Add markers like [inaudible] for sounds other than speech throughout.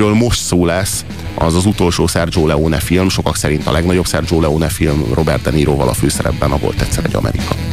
amiről most szó lesz, az az utolsó Sergio Leone film, sokak szerint a legnagyobb Sergio Leone film, Robert De Niroval a főszerepben, a volt egyszer egy Amerika.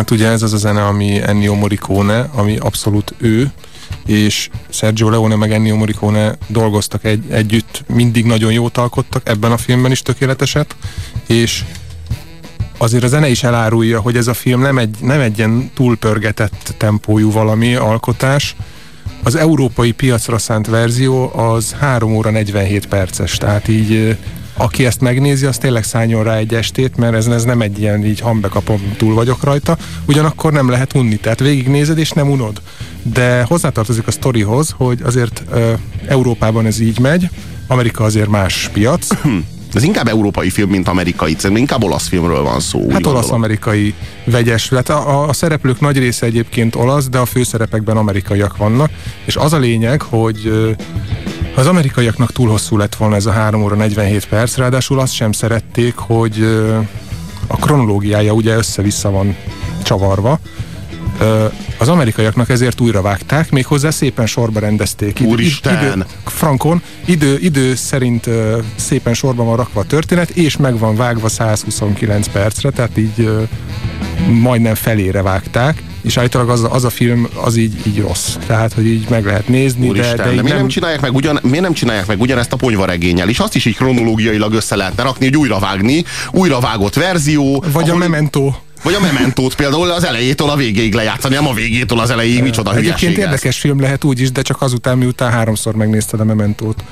Hát ugye ez az a zene, ami Ennio Morricone, ami abszolút ő, és Sergio Leone meg Ennio Morricone dolgoztak egy, együtt, mindig nagyon jót alkottak, ebben a filmben is tökéleteset, és azért a zene is elárulja, hogy ez a film nem egy, nem egy ilyen túlpörgetett tempójú valami alkotás, az európai piacra szánt verzió az 3 óra 47 perces, tehát így aki ezt megnézi, az tényleg szálljon rá egy estét, mert ez, ez nem egy ilyen így hambekapom, túl vagyok rajta, ugyanakkor nem lehet unni, tehát végignézed és nem unod. De hozzátartozik a sztorihoz, hogy azért ö, Európában ez így megy, Amerika azért más piac, [clears throat] ez inkább európai film, mint amerikai. Ez inkább olasz filmről van szó. Hát olasz-amerikai vegyes. Hát a, a szereplők nagy része egyébként olasz, de a főszerepekben amerikaiak vannak. És az a lényeg, hogy az amerikaiaknak túl hosszú lett volna ez a 3 óra 47 perc, ráadásul azt sem szerették, hogy a kronológiája ugye össze-vissza van csavarva. Az amerikaiaknak ezért újra vágták, méghozzá szépen sorba rendezték. Úristen! Idő, frankon, idő, idő szerint szépen sorban van rakva a történet, és meg van vágva 129 percre, tehát így majdnem felére vágták és állítólag az, az a film az így, így rossz. Tehát, hogy így meg lehet nézni, Úristen, de, de, de miért, nem... nem csinálják meg ugyan, miért nem csinálják meg ugyanezt a ponyvaregényel? És azt is így kronológiailag össze lehetne rakni, hogy újra vágni, újra vágott verzió. Vagy ahol... a Memento. Vagy a Mementót például az elejétől a végéig lejátszani, nem a végétől az elejéig, micsoda Egyébként érdekes film lehet úgy is, de csak azután, miután háromszor megnézted a Mementót.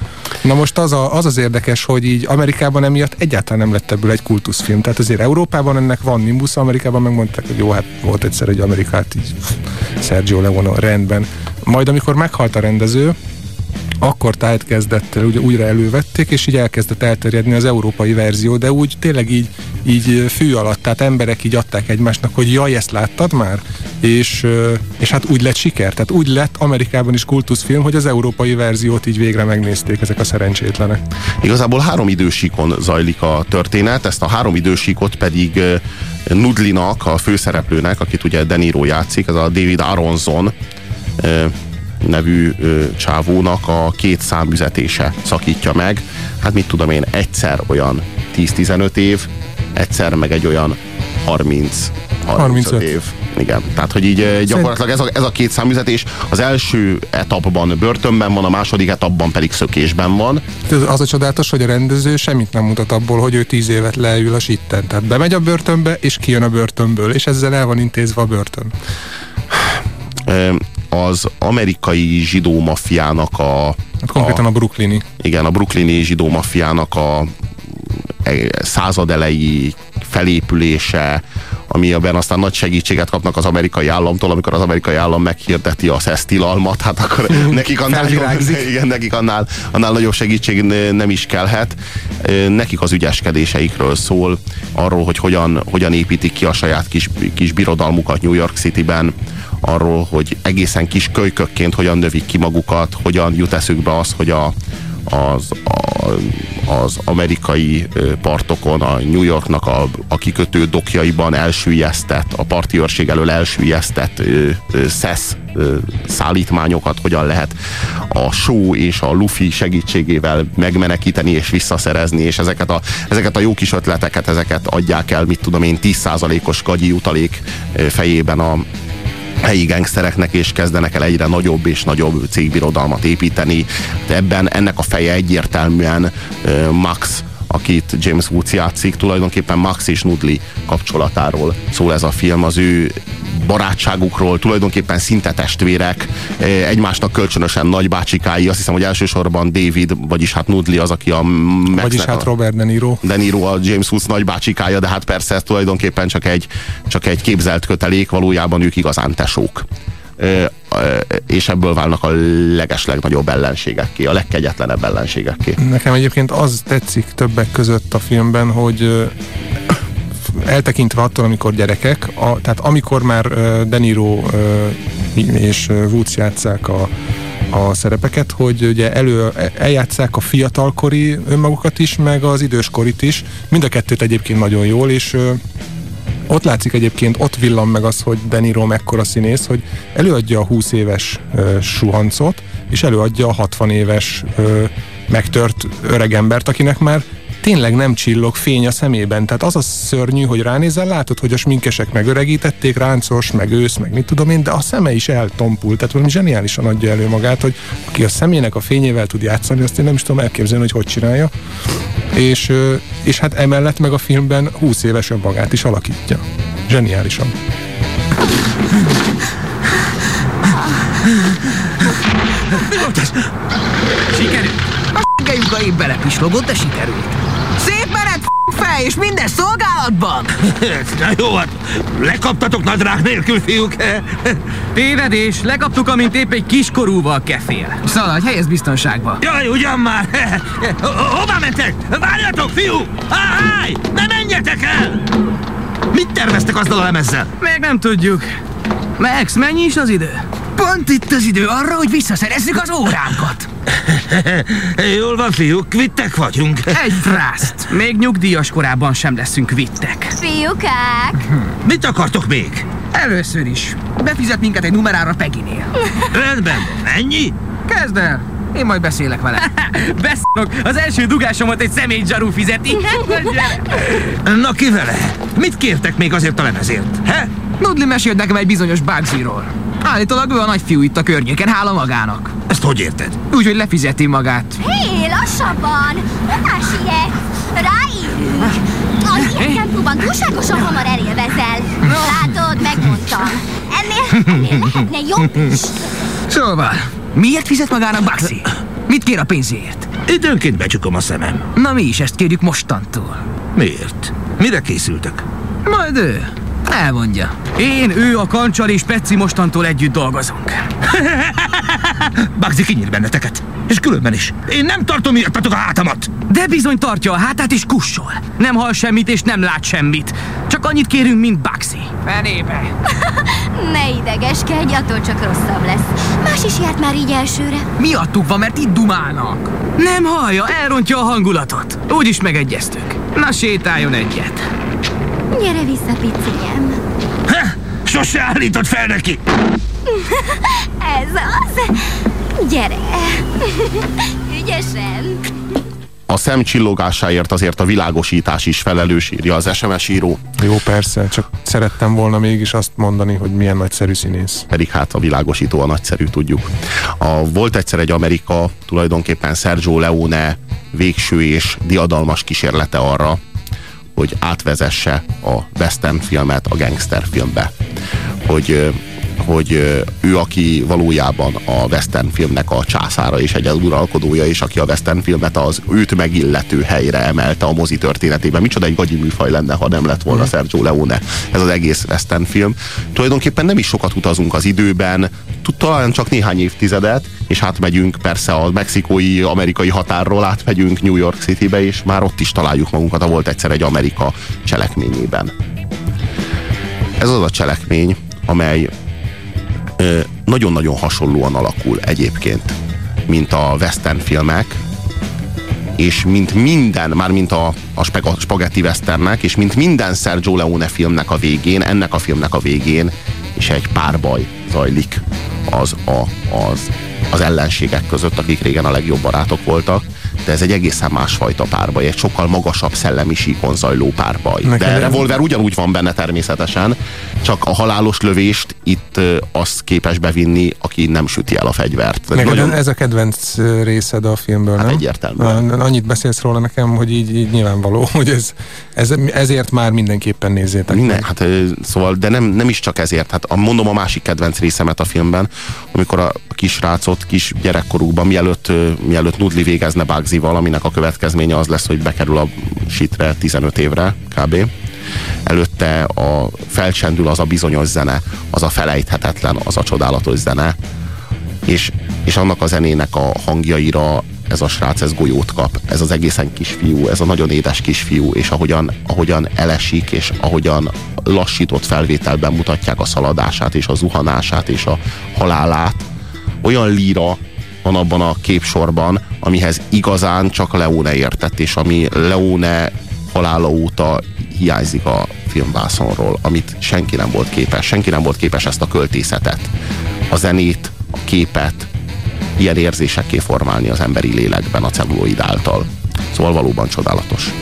Na most az, a, az az érdekes, hogy így Amerikában emiatt egyáltalán nem lett ebből egy kultuszfilm. Tehát azért Európában ennek van nimbus, Amerikában megmondták, hogy jó, hát volt egyszer egy Amerikát, így Sergio Leone rendben. Majd amikor meghalt a rendező, akkor tájt kezdett el, ugye újra elővették, és így elkezdett elterjedni az európai verzió, de úgy tényleg így, így fű alatt, tehát emberek így adták egymásnak, hogy jaj, ezt láttad már? És, és hát úgy lett siker, tehát úgy lett Amerikában is kultuszfilm, hogy az európai verziót így végre megnézték ezek a szerencsétlenek. Igazából három idősíkon zajlik a történet, ezt a három idősíkot pedig Nudlinak, a főszereplőnek, akit ugye Deniro játszik, ez a David Aronson, nevű ö, csávónak a két számüzetése szakítja meg. Hát mit tudom én, egyszer olyan 10-15 év, egyszer meg egy olyan 30 35, 35 év. Igen, tehát hogy így gyakorlatilag ez a, ez a két számüzetés az első etapban börtönben van, a második etapban pedig szökésben van. Az a csodálatos, hogy a rendező semmit nem mutat abból, hogy ő tíz évet leül a sitten. Tehát bemegy a börtönbe, és kijön a börtönből, és ezzel el van intézve a börtön az amerikai zsidó mafiának a... Hát konkrétan a, a brooklyni. Igen, a brooklyni zsidó mafiának a e, századelei felépülése, amiben aztán nagy segítséget kapnak az amerikai államtól, amikor az amerikai állam meghirdeti a szesztilalmat, hát akkor [laughs] nekik annál, [laughs] igen, nekik annál, annál nagyobb segítség nem is kellhet. Nekik az ügyeskedéseikről szól, arról, hogy hogyan, hogyan építik ki a saját kis, kis birodalmukat New York City-ben, arról, hogy egészen kis kölykökként hogyan növik ki magukat, hogyan jut eszükbe az, hogy a, az, a, az amerikai partokon, a New Yorknak a, a kikötő dokjaiban elsüllyesztett, a parti őrség elől elsüllyesztett szesz szállítmányokat hogyan lehet a show és a Luffy segítségével megmenekíteni és visszaszerezni, és ezeket a, ezeket a jó kis ötleteket, ezeket adják el, mit tudom én, 10%-os gagyi utalék fejében a, helyi gengsztereknek, és kezdenek el egyre nagyobb és nagyobb cégbirodalmat építeni. Ebben ennek a feje egyértelműen Max akit James Woods játszik, tulajdonképpen Max és Nudli kapcsolatáról szól ez a film, az ő barátságukról, tulajdonképpen szinte testvérek, eh, egymásnak kölcsönösen nagybácsikái, azt hiszem, hogy elsősorban David, vagyis hát Nudli az, aki a Maxnek, Vagyis hát Robert De Niro. De Niro a James Woods nagybácsikája, de hát persze ez tulajdonképpen csak egy, csak egy képzelt kötelék, valójában ők igazán tesók és ebből válnak a legeslegnagyobb ellenségekké, a legkegyetlenebb ellenségekké. Nekem egyébként az tetszik többek között a filmben, hogy eltekintve attól, amikor gyerekek, a, tehát amikor már uh, De Niro uh, és Woods játszák a, a szerepeket, hogy ugye elő, eljátszák a fiatalkori önmagukat is, meg az időskorit is. Mind a kettőt egyébként nagyon jól, és ott látszik egyébként, ott villan meg az, hogy De Niro mekkora színész, hogy előadja a 20 éves uh, suhancot, és előadja a 60 éves uh, megtört öregembert, akinek már tényleg nem csillog fény a szemében. Tehát az a szörnyű, hogy ránézel, látod, hogy a sminkesek megöregítették, ráncos, meg ősz, meg mit tudom én, de a szeme is eltompult. Tehát valami zseniálisan adja elő magát, hogy aki a szemének a fényével tud játszani, azt én nem is tudom elképzelni, hogy hogy csinálja. És, és hát emellett meg a filmben 20 éves magát is alakítja. Zseniálisan. Mi volt ez? Sikerült! A s***ejük épp belepislogott, de sikerült fej, és minden szolgálatban! [laughs] Na jó, hát lekaptatok nadrág nélkül, fiúk? Tévedés, lekaptuk, amint épp egy kiskorúval kefél. Szaladj, helyez biztonságba. Jaj, ugyan már! Hova mentek? Várjatok, fiú! Háj! Ne menjetek el! Mit terveztek azzal a lemezzel? Még nem tudjuk. Max, mennyi is az idő? Pont itt az idő arra, hogy visszaszerezzük az óránkat. [laughs] Jól van, fiúk, kvittek vagyunk. Egy frászt. Még nyugdíjas korában sem leszünk kvittek. Fiúkák! Mit akartok még? Először is. Befizet minket egy numerára Peginél. [laughs] Rendben. Ennyi? Kezd el. Én majd beszélek vele. [laughs] Beszélok! Az első dugásomat egy személy zsarú fizeti. Na ki vele? Mit kértek még azért a lemezért? He? Nudli mesélt nekem egy bizonyos Bugsyról. Állítólag ő a nagyfiú itt a környéken, hála magának. Ezt hogy érted? Úgy, hogy lefizeti magát. Hé, lassabban! Honnan sietsz? Ráírjuk! Az ilyen tempóban túlságosan hamar elélvezel. Látod, megmondtam. Ennél, ennél lehetne jobb is. Szóval, miért fizet magának Baxi? Mit kér a pénzért? Időnként becsukom a szemem. Na mi is ezt kérjük mostantól. Miért? Mire készültek? Majd ő. Elmondja. Én, ő, a kancsal és Peci mostantól együtt dolgozunk. [laughs] Bagzi kinyír benneteket. És különben is. Én nem tartom írtatok a hátamat. De bizony tartja a hátát és kussol. Nem hall semmit és nem lát semmit. Csak annyit kérünk, mint Baxi. Fenébe. [laughs] ne idegeskedj, attól csak rosszabb lesz. Más is járt már így elsőre. Miattuk van, mert itt dumálnak. Nem hallja, elrontja a hangulatot. Úgy is megegyeztük. Na sétáljon egyet. Gyere vissza, piciem. Ha, sose állított fel neki. [laughs] Ez az. Gyere. [laughs] Ügyesen. a szem csillogásáért azért a világosítás is felelős, írja az SMS író. Jó, persze, csak szerettem volna mégis azt mondani, hogy milyen nagyszerű színész. Pedig hát a világosító a nagyszerű, tudjuk. A, volt egyszer egy Amerika, tulajdonképpen Sergio Leone végső és diadalmas kísérlete arra, hogy átvezesse a western filmet a gangster filmbe. Hogy hogy ő, aki valójában a western filmnek a császára és egy uralkodója, és aki a western filmet az őt megillető helyre emelte a mozi történetében. Micsoda egy gagyi műfaj lenne, ha nem lett volna mm. Sergio Leone ez az egész western film. Tulajdonképpen nem is sokat utazunk az időben, talán csak néhány évtizedet, és átmegyünk persze a mexikói, amerikai határról átmegyünk New York Citybe, és már ott is találjuk magunkat, a volt egyszer egy Amerika cselekményében. Ez az a cselekmény, amely nagyon-nagyon hasonlóan alakul egyébként, mint a western filmek, és mint minden, már mint a, a spagetti westernnek, és mint minden Sergio Leone filmnek a végén, ennek a filmnek a végén és egy párbaj zajlik az, a, az, az ellenségek között, akik régen a legjobb barátok voltak, de ez egy egészen másfajta párbaj, egy sokkal magasabb szellemi síkon zajló párbaj. Nekem de revolver ugyanúgy van benne természetesen, csak a halálos lövést itt az képes bevinni, aki nem süti el a fegyvert. Neked nagyon... ez a kedvenc részed a filmből, hát nem? egyértelmű. Annyit beszélsz róla nekem, hogy így, így nyilvánvaló, [laughs] hogy ez, ez, ezért már mindenképpen nézzétek. Ne, hát szóval, de nem, nem is csak ezért. Hát mondom a másik kedvenc részemet a filmben, amikor a kisrácot kis gyerekkorúban, mielőtt, mielőtt Nudli végezne Bugsyval, aminek a következménye az lesz, hogy bekerül a sitre 15 évre kb előtte a felcsendül az a bizonyos zene, az a felejthetetlen, az a csodálatos zene, és, és annak a zenének a hangjaira ez a srác, ez golyót kap. Ez az egészen kisfiú, ez a nagyon édes kisfiú, és ahogyan, ahogyan elesik, és ahogyan lassított felvételben mutatják a szaladását, és a zuhanását, és a halálát, olyan líra van abban a képsorban, amihez igazán csak Leone értett, és ami Leone halála óta hiányzik a filmvászonról, amit senki nem volt képes. Senki nem volt képes ezt a költészetet, a zenét, a képet ilyen érzésekké formálni az emberi lélekben a celluloid által. Szóval valóban csodálatos.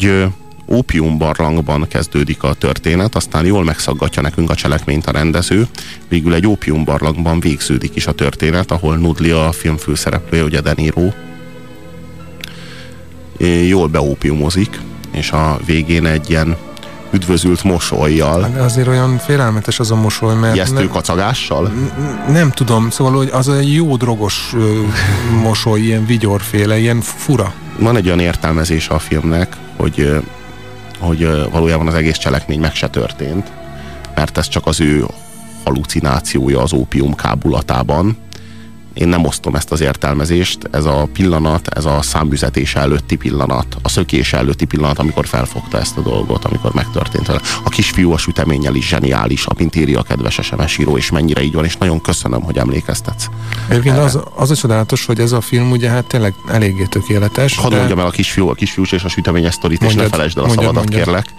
Egy ópiumbarlangban kezdődik a történet, aztán jól megszaggatja nekünk a cselekményt a rendező, végül egy ópiumbarlangban végződik is a történet, ahol Nudli a film főszereplője, ugye De Niro, jól beópiumozik, és a végén egy ilyen üdvözült mosolyjal. De azért olyan félelmetes az a mosoly, mert... Ijesztő nem, kacagással? Nem tudom, szóval hogy az egy jó drogos mosoly, ilyen vigyorféle, ilyen fura van egy olyan értelmezése a filmnek, hogy, hogy valójában az egész cselekmény meg se történt, mert ez csak az ő halucinációja az ópium kábulatában, én nem osztom ezt az értelmezést. Ez a pillanat, ez a számüzetés előtti pillanat, a szökés előtti pillanat, amikor felfogta ezt a dolgot, amikor megtörtént vele. A kisfiú a süteménnyel is zseniális, amint írja a kedves SMS író, és mennyire így van, és nagyon köszönöm, hogy emlékeztetsz. Egyébként az, az a csodálatos, hogy ez a film ugye hát tényleg eléggé tökéletes. Hadd de... mondjam el a kisfiú, a kisfiús és a süteményes sztorit, és ne felejtsd el a mondjad, szabadat, mondjad. kérlek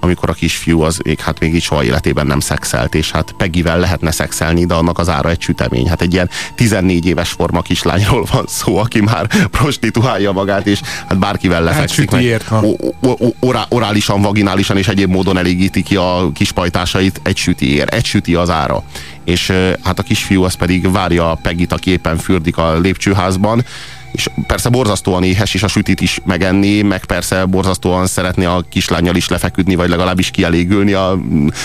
amikor a kisfiú az még, hát még így soha életében nem szexelt, és hát Pegivel lehetne szexelni, de annak az ára egy sütemény. Hát egy ilyen 14 éves forma kislányról van szó, aki már prostituálja magát, és hát bárkivel lefekszik. Hát sütiért, ha. Orá, orálisan, vaginálisan és egyéb módon elégíti ki a kispajtásait egy sütiért. Egy süti az ára és hát a kisfiú az pedig várja a Pegit, aki éppen fürdik a lépcsőházban, és persze borzasztóan éhes, és a sütit is megenni, meg persze borzasztóan szeretné a kislányjal is lefeküdni, vagy legalábbis kielégülni a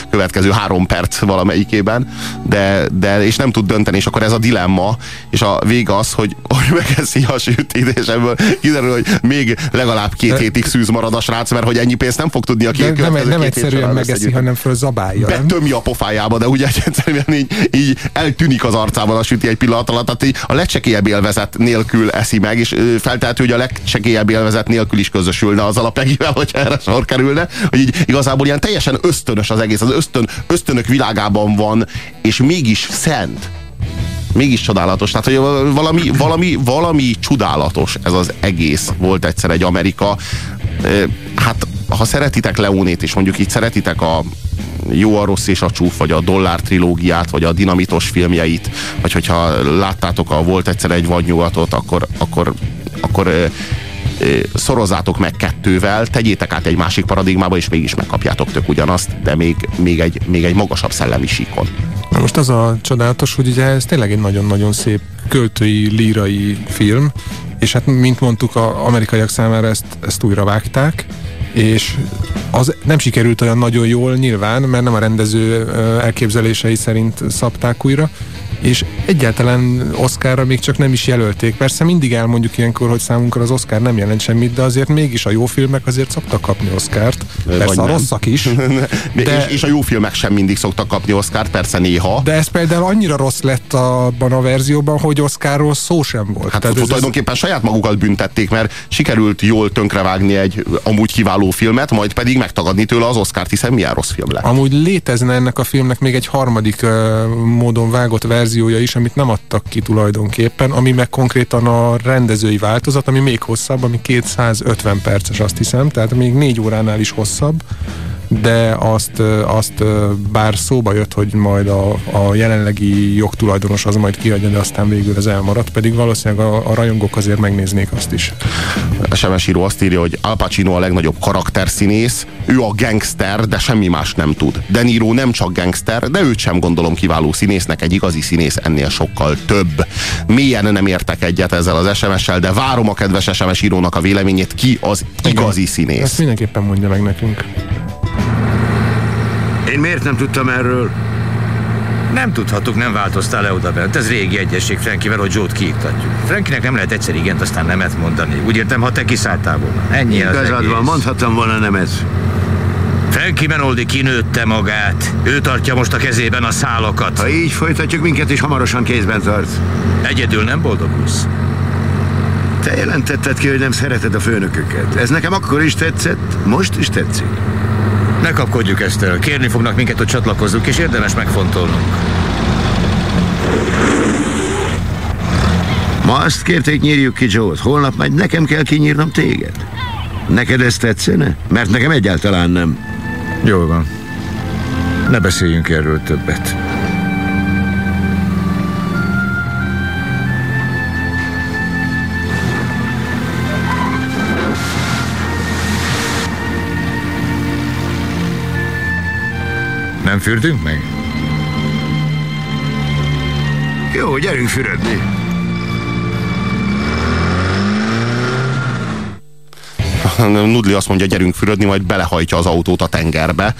következő három perc valamelyikében, de, de és nem tud dönteni, és akkor ez a dilemma, és a vége az, hogy, hogy megeszi a sütit, és ebből kiderül, hogy még legalább két de, hétig szűz marad a srác, mert hogy ennyi pénzt nem fog tudni a két de, Nem, nem egyszerűen megeszi, hanem fölzabálja. Betömi a pofájába, de ugye egyszerűen így, így eltűnik az arcában a süti egy pillanat alatt, tehát így a legcsekélyebb élvezet nélkül eszi meg, és feltehető, hogy a legcsekélyebb élvezet nélkül is közösülne az alapegivel, [laughs] hogy erre sor kerülne, hogy így igazából ilyen teljesen ösztönös az egész, az ösztön, ösztönök világában van, és mégis szent. Mégis csodálatos. Tehát, hogy valami, valami, valami csodálatos ez az egész volt egyszer egy Amerika. Hát, ha szeretitek Leónét, és mondjuk így szeretitek a, jó, a rossz és a csúf, vagy a dollár trilógiát, vagy a dinamitos filmjeit, vagy hogyha láttátok a Volt egyszer egy vadnyugatot, akkor, akkor, akkor szorozzátok meg kettővel, tegyétek át egy másik paradigmába, és mégis megkapjátok tök ugyanazt, de még, még, egy, még egy magasabb szellemi síkon. Na most az a csodálatos, hogy ugye ez tényleg egy nagyon-nagyon szép költői, lírai film, és hát mint mondtuk, az amerikaiak számára ezt, ezt újra vágták, és az nem sikerült olyan nagyon jól nyilván, mert nem a rendező elképzelései szerint szabták újra, és egyáltalán Oscarra még csak nem is jelölték. Persze mindig elmondjuk ilyenkor, hogy számunkra az Oscar nem jelent semmit, de azért mégis a jó filmek azért szoktak kapni Oscárt. Persze Vagy a rosszak is. [laughs] de, és, és a jó filmek sem mindig szoktak kapni Oscárt, persze néha. De ez például annyira rossz lett abban a verzióban, hogy Oscarról szó sem volt. Hát Tehát ez tulajdonképpen ez... saját magukat büntették, mert sikerült jól tönkrevágni egy amúgy kiváló filmet, majd pedig megtagadni tőle az Oscárt, hiszen milyen rossz film lett. Amúgy létezne ennek a filmnek még egy harmadik uh, módon vágott verzió, verziója is, amit nem adtak ki tulajdonképpen, ami meg konkrétan a rendezői változat, ami még hosszabb, ami 250 perces azt hiszem, tehát még négy óránál is hosszabb, de azt, azt bár szóba jött, hogy majd a, a jelenlegi jogtulajdonos az majd kiadja, de aztán végül ez elmaradt, pedig valószínűleg a, a rajongók azért megnéznék azt is. SMS író azt írja, hogy Al Pacino a legnagyobb karakterszínész, ő a gangster, de semmi más nem tud. De Niro nem csak gangster, de őt sem gondolom kiváló színésznek, egy igazi színész ennél sokkal több. Mélyen nem értek egyet ezzel az SMS-sel, de várom a kedves SMS írónak a véleményét, ki az igazi színész. Ezt mindenképpen mondja meg nekünk. Én miért nem tudtam erről? Nem tudhattuk, nem változtál le oda bent. Ez régi egyesség Frankivel, hogy Joe-t kiiktatjuk. Frankinek nem lehet egyszer igent, aztán nemet mondani. Úgy értem, ha te kiszálltál volna. Ennyi Igazad az egész. van, mondhattam volna nemet. Frankie Menoldi kinőtte magát. Ő tartja most a kezében a szálakat. Ha így folytatjuk, minket is hamarosan kézben tart. Egyedül nem boldogulsz? Te jelentetted ki, hogy nem szereted a főnököket. Ez nekem akkor is tetszett, most is tetszik. Ne kapkodjuk ezt el. Kérni fognak minket, hogy csatlakozzunk, és érdemes megfontolnunk. Ma azt kérték, nyírjuk ki Joe-t. Holnap majd nekem kell kinyírnom téged. Neked ez tetszene? Mert nekem egyáltalán nem. Jól van. Ne beszéljünk erről többet. Nem fürdünk meg? Jó, gyerünk fürödni. Nudli azt mondja, gyerünk fürödni, majd belehajtja az autót a tengerbe.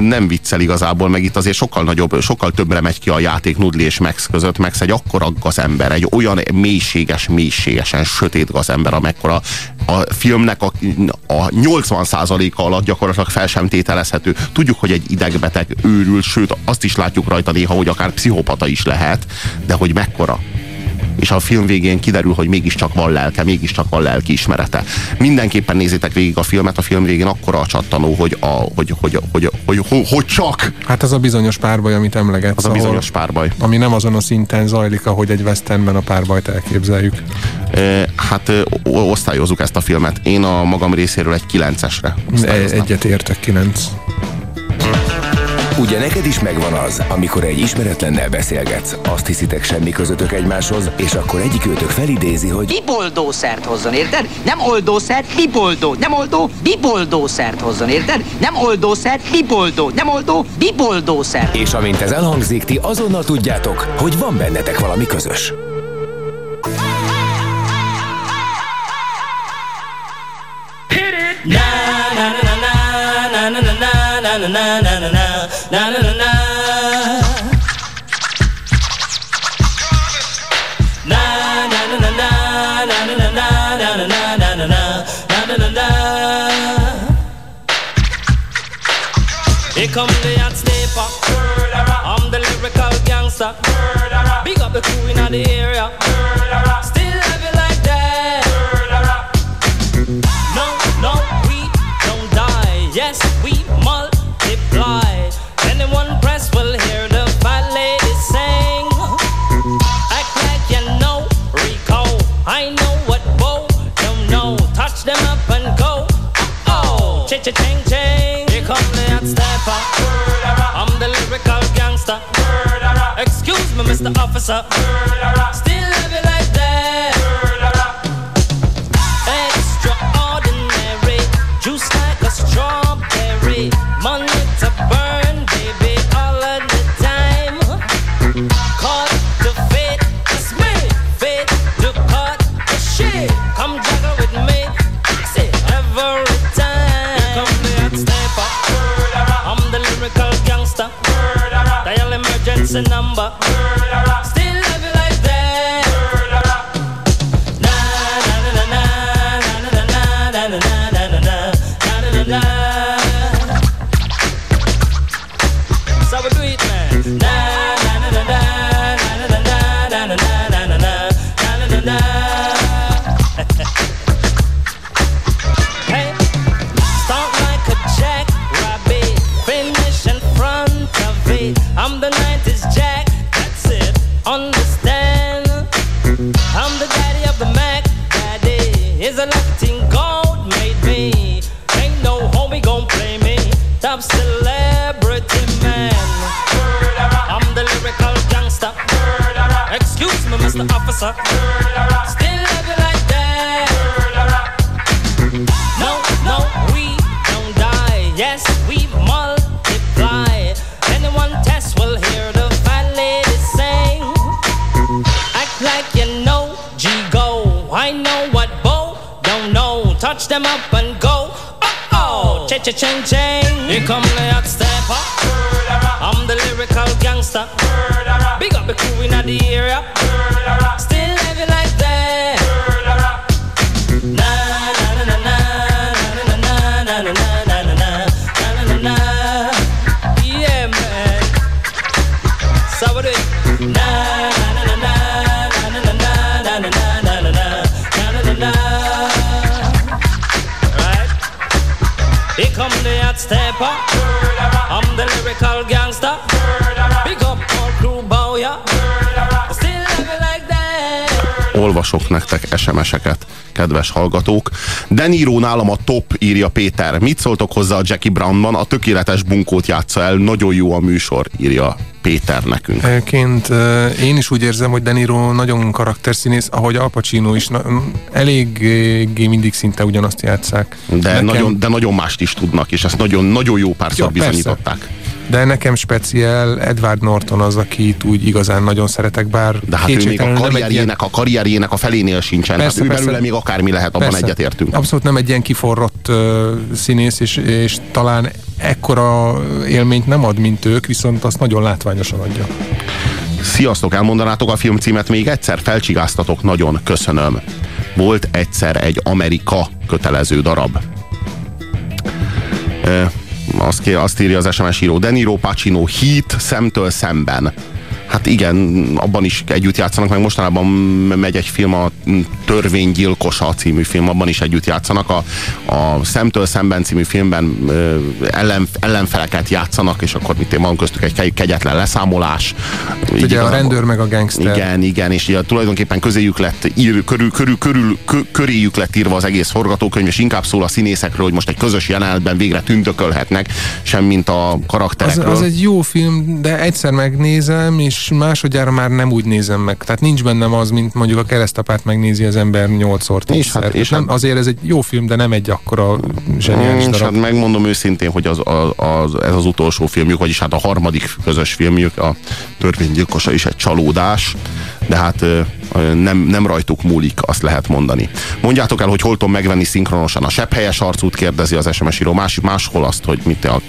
Nem viccel igazából, meg itt azért sokkal nagyobb, sokkal többre megy ki a játék Nudli és Max között. Max egy akkora gazember, egy olyan mélységes, mélységesen sötét gazember, amekkora a filmnek a, a 80%-a alatt gyakorlatilag fel sem tételezhető. Tudjuk, hogy egy idegbeteg őrül, sőt azt is látjuk rajta néha, hogy akár pszichopata is lehet, de hogy mekkora és a film végén kiderül, hogy mégiscsak van lelke, mégiscsak van lelki ismerete. Mindenképpen nézzétek végig a filmet, a film végén akkora a csattanó, hogy, a, hogy, hogy, hogy, hogy, hogy, hogy, csak. Hát az a bizonyos párbaj, amit emlegetsz. Az a bizonyos párbaj. Ami nem azon a szinten zajlik, ahogy egy westernben a párbajt elképzeljük. E, hát osztályozzuk ezt a filmet. Én a magam részéről egy kilencesre Egyet értek, kilenc. Ugye neked is megvan az, amikor egy ismeretlennel beszélgetsz, azt hiszitek semmi közöttök egymáshoz, és akkor egyik őtök felidézi, hogy biboldószert hozzon, érted? Nem oldószert, biboldó. Nem oldó, biboldószert hozzon, érted? Nem oldószert, biboldó. Nem oldó, biboldószert. És amint ez elhangzik, ti azonnal tudjátok, hogy van bennetek valami közös. Na na na na na na na na na Here come the hot stepper. I'm the lyrical gangster. Big up the crew in the area. Still Cha ching ching. Here come the hot stepper. I'm the lyrical gangster. Excuse me, Mr. Officer. Still have it like emergency number. Still love you like that. Na na na na na na na na na na na na na na na. So we do it, man. Know. Them up and go. Oh oh, cha cha ching ching. Here come the hot stepper. I'm the lyrical gangster. Big up the crew in the area. Stepper. I'm the lyrical gangster. Big up all crew, bow ya. Still it like that. olvasok nektek SMS-eket, kedves hallgatók. De Niro nálam a top, írja Péter. Mit szóltok hozzá a Jackie Brownban? A tökéletes bunkót játsza el, nagyon jó a műsor, írja Péter nekünk. Ként én is úgy érzem, hogy De Niro nagyon karakterszínész, ahogy Al Pacino is, eléggé mindig szinte ugyanazt játszák. De, Nekem- nagyon, de nagyon mást is tudnak, és ezt nagyon, nagyon jó párszor Ja, persze. bizonyították. De nekem speciál Edward Norton az, akit úgy igazán nagyon szeretek, bár De hát ő még a ilyen- karrierjének, a karrierjének a felénél sincsen. Persze, hát ő persze. belőle még akármi lehet, abban Persze. egyetértünk. Abszolút nem egy ilyen kiforrott uh, színész, és, és talán ekkora élményt nem ad, mint ők, viszont azt nagyon látványosan adja. Sziasztok, elmondanátok a film címet még egyszer? Felcsigáztatok, nagyon köszönöm. Volt egyszer egy Amerika kötelező darab. E, azt, kér, azt írja az SMS író, De Niro, Pacino, Heat, szemtől szemben. Hát igen, abban is együtt játszanak, meg mostanában megy egy film, a Törvénygyilkosa című film, abban is együtt játszanak. A, a Szemtől szemben című filmben ö, ellen, ellenfeleket játszanak, és akkor mit én van köztük egy kegy- kegyetlen leszámolás. Így Ugye a igazából- rendőr meg a gangster. igen, igen, és ugye tulajdonképpen közéjük lett ír, körül, körül, körül, kö, köréjük lett írva az egész forgatókönyv, és inkább szól a színészekről, hogy most egy közös jelenetben végre tündökölhetnek, semmint a Az, karakterekről. az egy jó film, de egyszer megnézem, és másodjára már nem úgy nézem meg. Tehát nincs bennem az, mint mondjuk a keresztapát megnézi az ember 8-szor, És 10 hát- és nem, hát- azért ez egy jó film, de nem egy akkora zseniális és darab. hát megmondom őszintén, hogy az, az, az, ez az utolsó filmjük, vagyis hát a harmadik közös filmjük, a Törvénygyilkosa is egy csalódás, de hát nem, nem rajtuk múlik, azt lehet mondani. Mondjátok el, hogy hol tudom megvenni szinkronosan a sebb helyes arcút, kérdezi az SMS író, más, máshol azt, hogy mit a,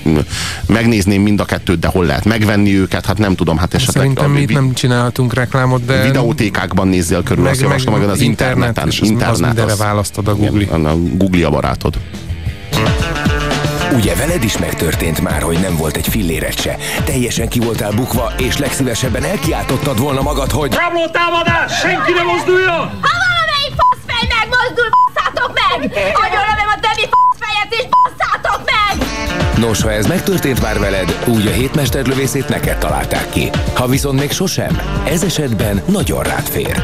megnézném mind a kettőt, de hol lehet megvenni őket, hát nem tudom, hát esetleg Szerintem mi itt nem csinálhatunk reklámot, de videótékákban nézzél körül, azt javaslom, meg az interneten. és az, az mindenre választod a Google. Igen, a Google a barátod. Ugye veled is megtörtént már, hogy nem volt egy filléret se. Teljesen ki voltál bukva, és legszívesebben elkiáltottad volna magad, hogy Rablótámadás! Senki ne mozduljon! Ha valamelyik faszfej megmozdul, basszátok meg! Agyonlövöm a többi faszfejet, és basszátok meg! Nos, ha ez megtörtént már veled, úgy a hétmesterlövészét neked találták ki. Ha viszont még sosem, ez esetben nagyon rád fér.